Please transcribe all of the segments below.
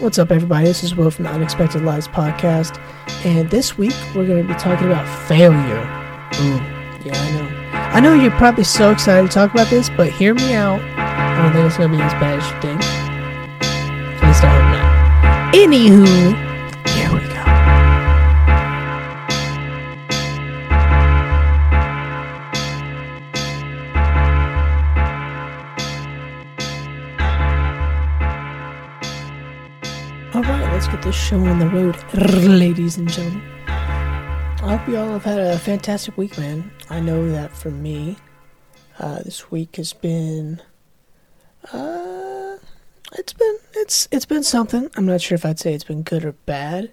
What's up, everybody? This is Will from the Unexpected Lives podcast, and this week we're going to be talking about failure. Ooh, yeah, I know. I know you're probably so excited to talk about this, but hear me out. I don't think it's going to be as bad as you think. At least I hope not. Anywho, let's get this show on the road, ladies and gentlemen. I hope you all have had a fantastic week, man. I know that for me, uh, this week has been, uh, it's been it's it's been something. I'm not sure if I'd say it's been good or bad,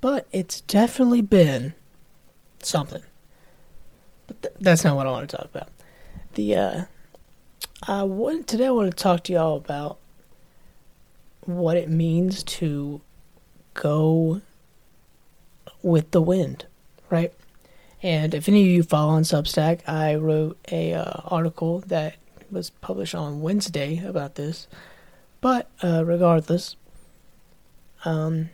but it's definitely been something. But th- that's not what I want to talk about. The uh, I want today I want to talk to y'all about what it means to go with the wind, right? And if any of you follow on Substack, I wrote a uh, article that was published on Wednesday about this. But uh, regardless, um,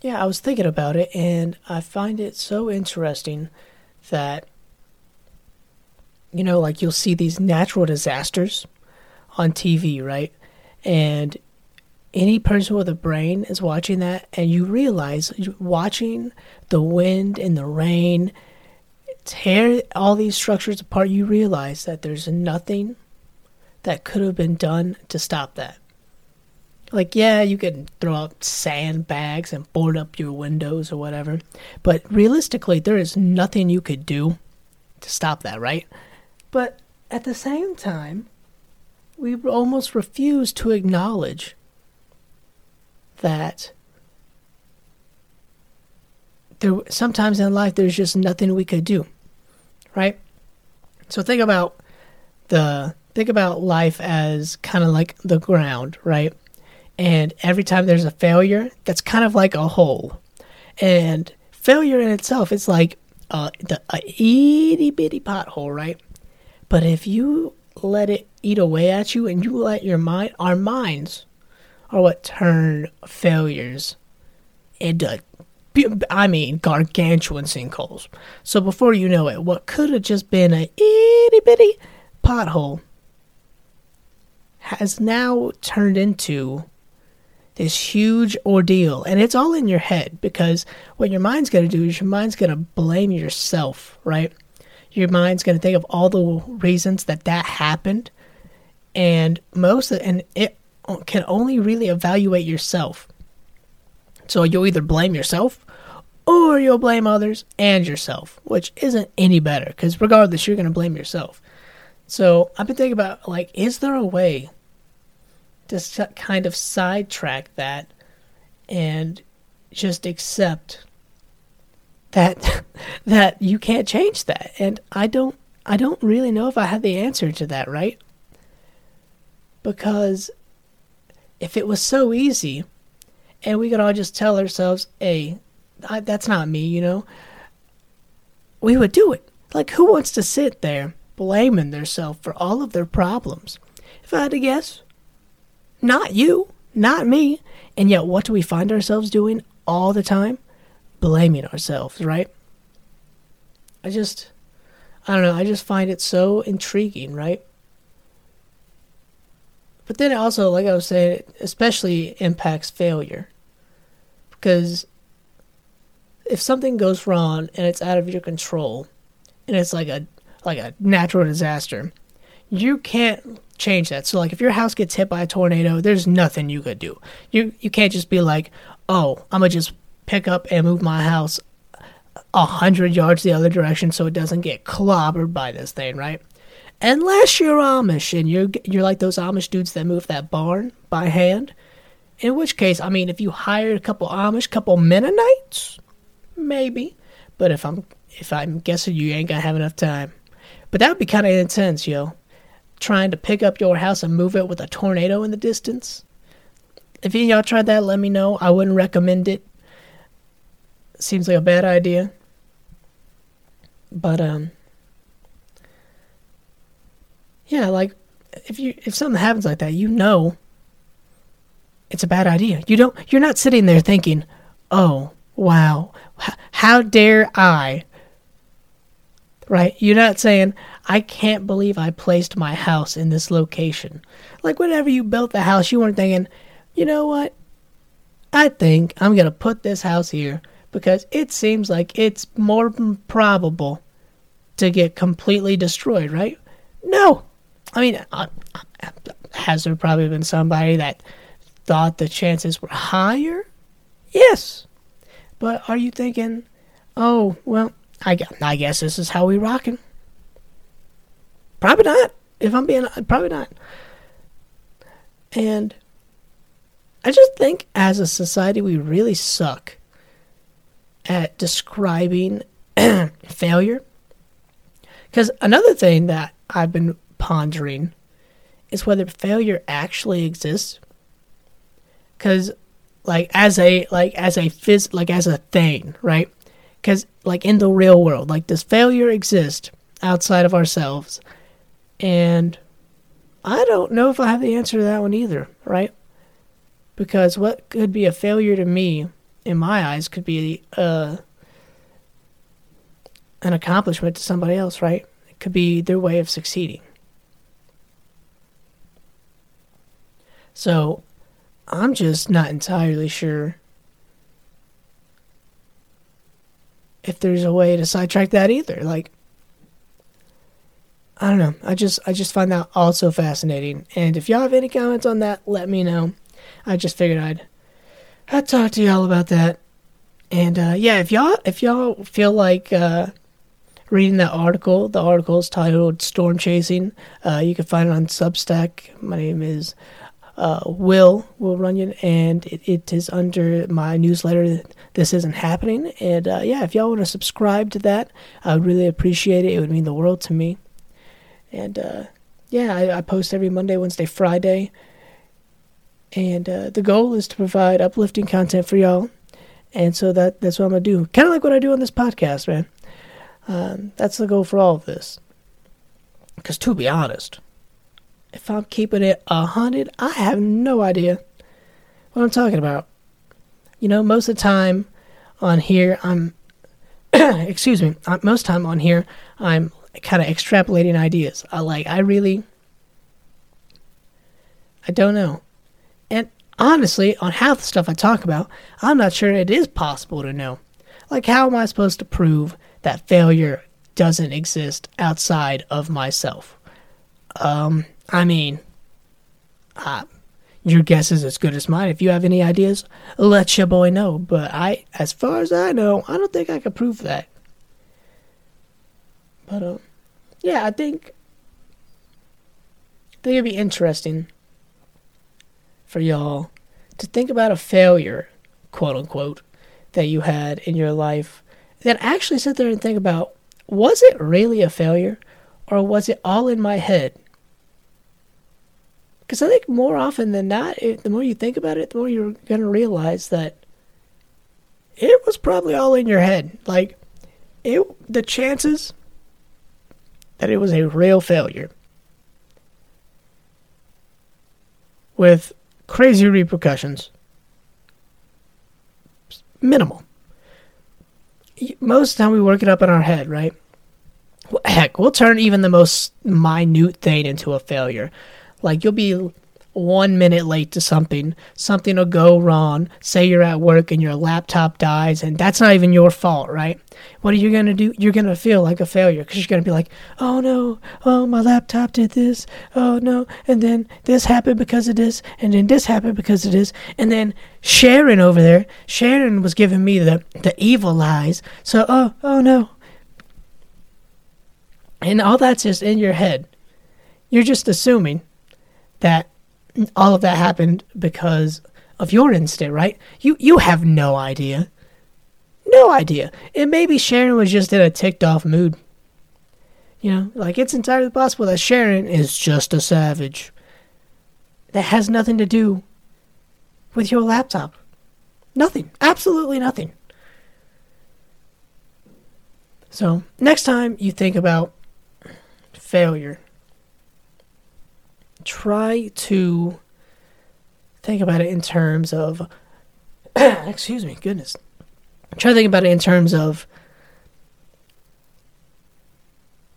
yeah, I was thinking about it, and I find it so interesting that you know, like you'll see these natural disasters on TV, right? And any person with a brain is watching that and you realize watching the wind and the rain tear all these structures apart you realize that there's nothing that could have been done to stop that. Like yeah you can throw out sandbags and board up your windows or whatever but realistically there is nothing you could do to stop that right? But at the same time we almost refuse to acknowledge that there sometimes in life there's just nothing we could do right? So think about the think about life as kind of like the ground right? And every time there's a failure that's kind of like a hole. And failure in itself is like uh, the, a itty bitty pothole right? But if you let it eat away at you and you let your mind our minds are what turn failures into, I mean, gargantuan sinkholes. So before you know it, what could have just been a itty bitty pothole has now turned into this huge ordeal. And it's all in your head because what your mind's going to do is your mind's going to blame yourself, right? Your mind's going to think of all the reasons that that happened. And most of, and it can only really evaluate yourself. So you'll either blame yourself or you'll blame others and yourself, which isn't any better because regardless, you're going to blame yourself. So I've been thinking about like, is there a way to kind of sidetrack that and just accept that that you can't change that and i don't i don't really know if i have the answer to that right because if it was so easy and we could all just tell ourselves, hey, I, that's not me, you know, we would do it. Like, who wants to sit there blaming themselves for all of their problems? If I had to guess, not you, not me. And yet, what do we find ourselves doing all the time? Blaming ourselves, right? I just, I don't know, I just find it so intriguing, right? But then also, like I was saying, especially impacts failure. Because if something goes wrong and it's out of your control, and it's like a like a natural disaster, you can't change that. So like if your house gets hit by a tornado, there's nothing you could do. You you can't just be like, oh, I'm gonna just pick up and move my house a hundred yards the other direction so it doesn't get clobbered by this thing, right? Unless you're Amish and you're you're like those Amish dudes that move that barn by hand. In which case, I mean, if you hired a couple Amish, couple Mennonites, maybe. But if I'm if I'm guessing you ain't gonna have enough time. But that would be kind of intense, yo. Trying to pick up your house and move it with a tornado in the distance. If any y'all tried that, let me know. I wouldn't recommend it. Seems like a bad idea. But um yeah, like if you if something happens like that, you know it's a bad idea. You don't you're not sitting there thinking, "Oh, wow. H- how dare I?" Right? You're not saying, "I can't believe I placed my house in this location." Like whenever you built the house, you weren't thinking, "You know what? I think I'm going to put this house here because it seems like it's more probable to get completely destroyed, right? No. I mean, has there probably been somebody that thought the chances were higher? Yes. But are you thinking, oh, well, I, I guess this is how we rocking? Probably not. If I'm being, probably not. And I just think as a society, we really suck at describing failure. Because another thing that I've been pondering is whether failure actually exists. Because, like, as a like as a phys like as a thing, right? Because like in the real world, like does failure exist outside of ourselves? And I don't know if I have the answer to that one either, right? Because what could be a failure to me, in my eyes, could be uh, an accomplishment to somebody else, right? It could be their way of succeeding. So I'm just not entirely sure if there's a way to sidetrack that either. Like, I don't know. I just I just find that also fascinating. And if y'all have any comments on that, let me know. I just figured I'd I'd talk to y'all about that. And uh, yeah, if y'all if y'all feel like uh, reading that article, the article is titled "Storm Chasing." Uh, you can find it on Substack. My name is uh, Will Will Runyon, and it, it is under my newsletter. This isn't happening, and uh, yeah, if y'all want to subscribe to that, I would really appreciate it. It would mean the world to me. And uh, yeah, I, I post every Monday, Wednesday, Friday. And uh, the goal is to provide uplifting content for y'all. And so that that's what I'm to do. Kind of like what I do on this podcast, man. Um, that's the goal for all of this. Because to be honest, if I'm keeping it a hundred, I have no idea what I'm talking about. You know, most of the time on here, I'm, excuse me, uh, most time on here, I'm kind of extrapolating ideas. I like, I really, I don't know. And honestly, on half the stuff I talk about, I'm not sure it is possible to know. Like, how am I supposed to prove that failure doesn't exist outside of myself? Um, I mean, uh, your guess is as good as mine. If you have any ideas, let your boy know. But I, as far as I know, I don't think I can prove that. But um, yeah, I think I think it'd be interesting for y'all to think about a failure, quote unquote, that you had in your life. Then actually sit there and think about was it really a failure or was it all in my head? Because I think more often than not, it, the more you think about it, the more you're going to realize that it was probably all in your head. Like, it, the chances that it was a real failure with crazy repercussions. Minimal. Most of the time we work it up in our head, right? Heck, we'll turn even the most minute thing into a failure. Like you'll be one minute late to something, something will go wrong. Say you're at work and your laptop dies, and that's not even your fault, right? What are you going to do? You're going to feel like a failure because you're going to be like, oh no, oh, my laptop did this, oh no, and then this happened because of this, and then this happened because of this, and then Sharon over there, Sharon was giving me the, the evil eyes, so oh, oh no. And all that's just in your head. You're just assuming that all of that happened because of your instinct, right? You you have no idea. No idea. And maybe Sharon was just in a ticked off mood. You know, like it's entirely possible that Sharon is just a savage. That has nothing to do with your laptop. Nothing. Absolutely nothing. So, next time you think about failure, try to think about it in terms of, excuse me, goodness. Try to think about it in terms of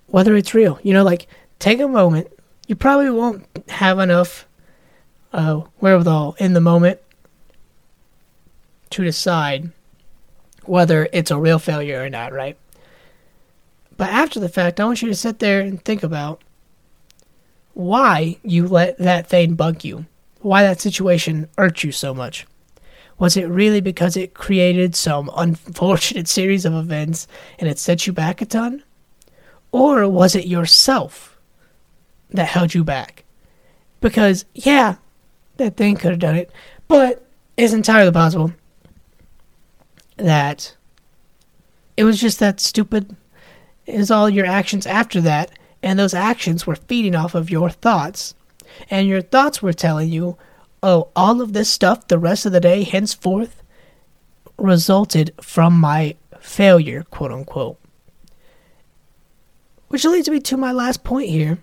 whether it's real. You know, like take a moment. You probably won't have enough uh, wherewithal in the moment to decide whether it's a real failure or not, right? But after the fact, I want you to sit there and think about why you let that thing bug you, why that situation hurt you so much. Was it really because it created some unfortunate series of events and it set you back a ton? Or was it yourself that held you back? Because, yeah, that thing could have done it, but it's entirely possible that it was just that stupid is all your actions after that and those actions were feeding off of your thoughts. And your thoughts were telling you oh all of this stuff the rest of the day henceforth resulted from my failure quote unquote. Which leads me to my last point here.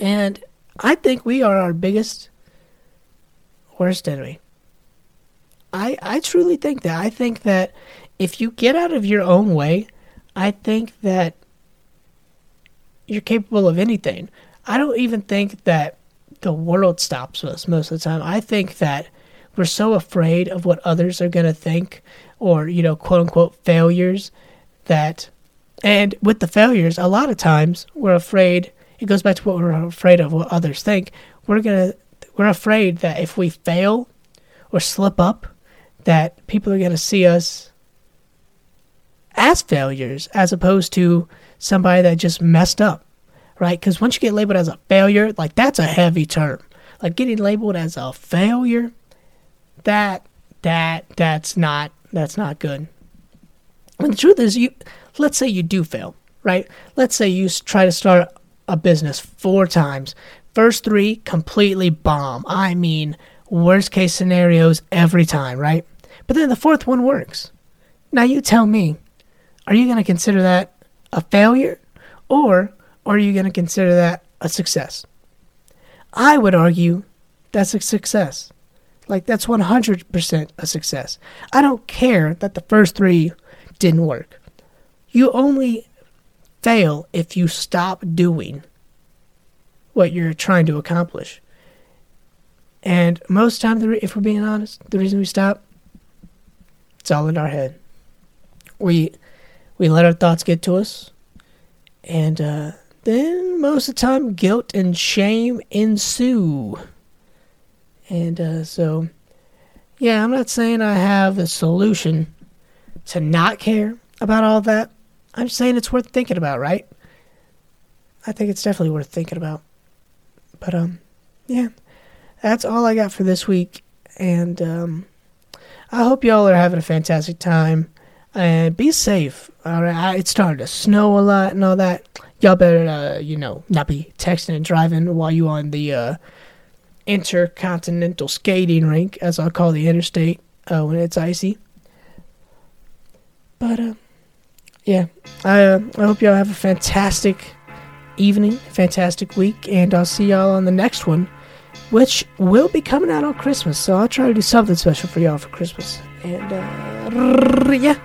And i think we are our biggest worst enemy. I, I truly think that. I think that if you get out of your own way, I think that you're capable of anything. I don't even think that the world stops us most of the time. I think that we're so afraid of what others are going to think or, you know, quote unquote failures that, and with the failures, a lot of times we're afraid, it goes back to what we're afraid of, what others think. We're going to, we're afraid that if we fail or slip up, that people are going to see us as failures as opposed to somebody that just messed up, right? Because once you get labeled as a failure, like that's a heavy term. Like getting labeled as a failure, that that that's not that's not good. And the truth is, you let's say you do fail, right? Let's say you try to start a business four times. First three completely bomb. I mean, worst case scenarios every time, right? But then the fourth one works. Now you tell me, are you going to consider that a failure or are you going to consider that a success? I would argue that's a success. Like that's 100% a success. I don't care that the first 3 didn't work. You only fail if you stop doing what you're trying to accomplish. And most time, if we're being honest, the reason we stop it's all in our head. We we let our thoughts get to us, and uh, then most of the time, guilt and shame ensue. And uh, so, yeah, I'm not saying I have the solution to not care about all that. I'm saying it's worth thinking about, right? I think it's definitely worth thinking about. But um, yeah, that's all I got for this week, and um, I hope y'all are having a fantastic time. And be safe. All right, it's starting to snow a lot and all that. Y'all better, uh, you know, not be texting and driving while you're on the uh, intercontinental skating rink, as I'll call the interstate uh, when it's icy. But uh, yeah, I uh, I hope y'all have a fantastic evening, fantastic week, and I'll see y'all on the next one which will be coming out on Christmas. So I'll try to do something special for y'all for Christmas. And uh, yeah,